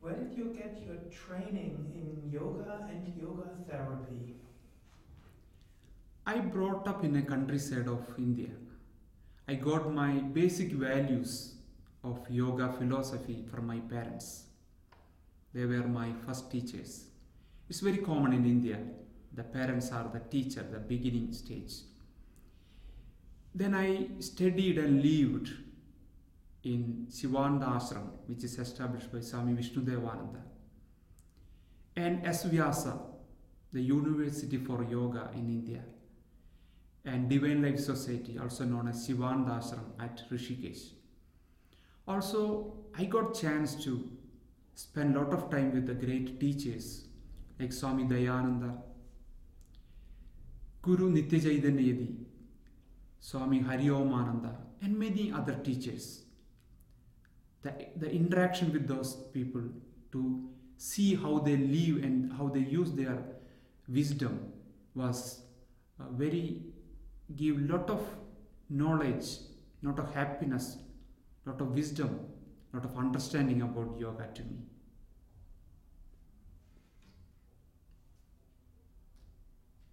Where did you get your training in yoga and yoga therapy? I brought up in a countryside of India. I got my basic values of yoga philosophy from my parents. They were my first teachers. It's very common in India. The parents are the teacher, the beginning stage. Then I studied and lived in Sivananda Ashram, which is established by Swami Vishnudevananda, and SVyasa, the University for Yoga in India, and Divine Life Society, also known as Sivananda Ashram at Rishikesh. Also, I got chance to spend a lot of time with the great teachers like Swami Dayananda, Guru Nitya Chaitanya Yati, Swami Hariomananda, and many other teachers. The, the interaction with those people to see how they live and how they use their wisdom was uh, very give lot of knowledge, lot of happiness, lot of wisdom, lot of understanding about yoga to me.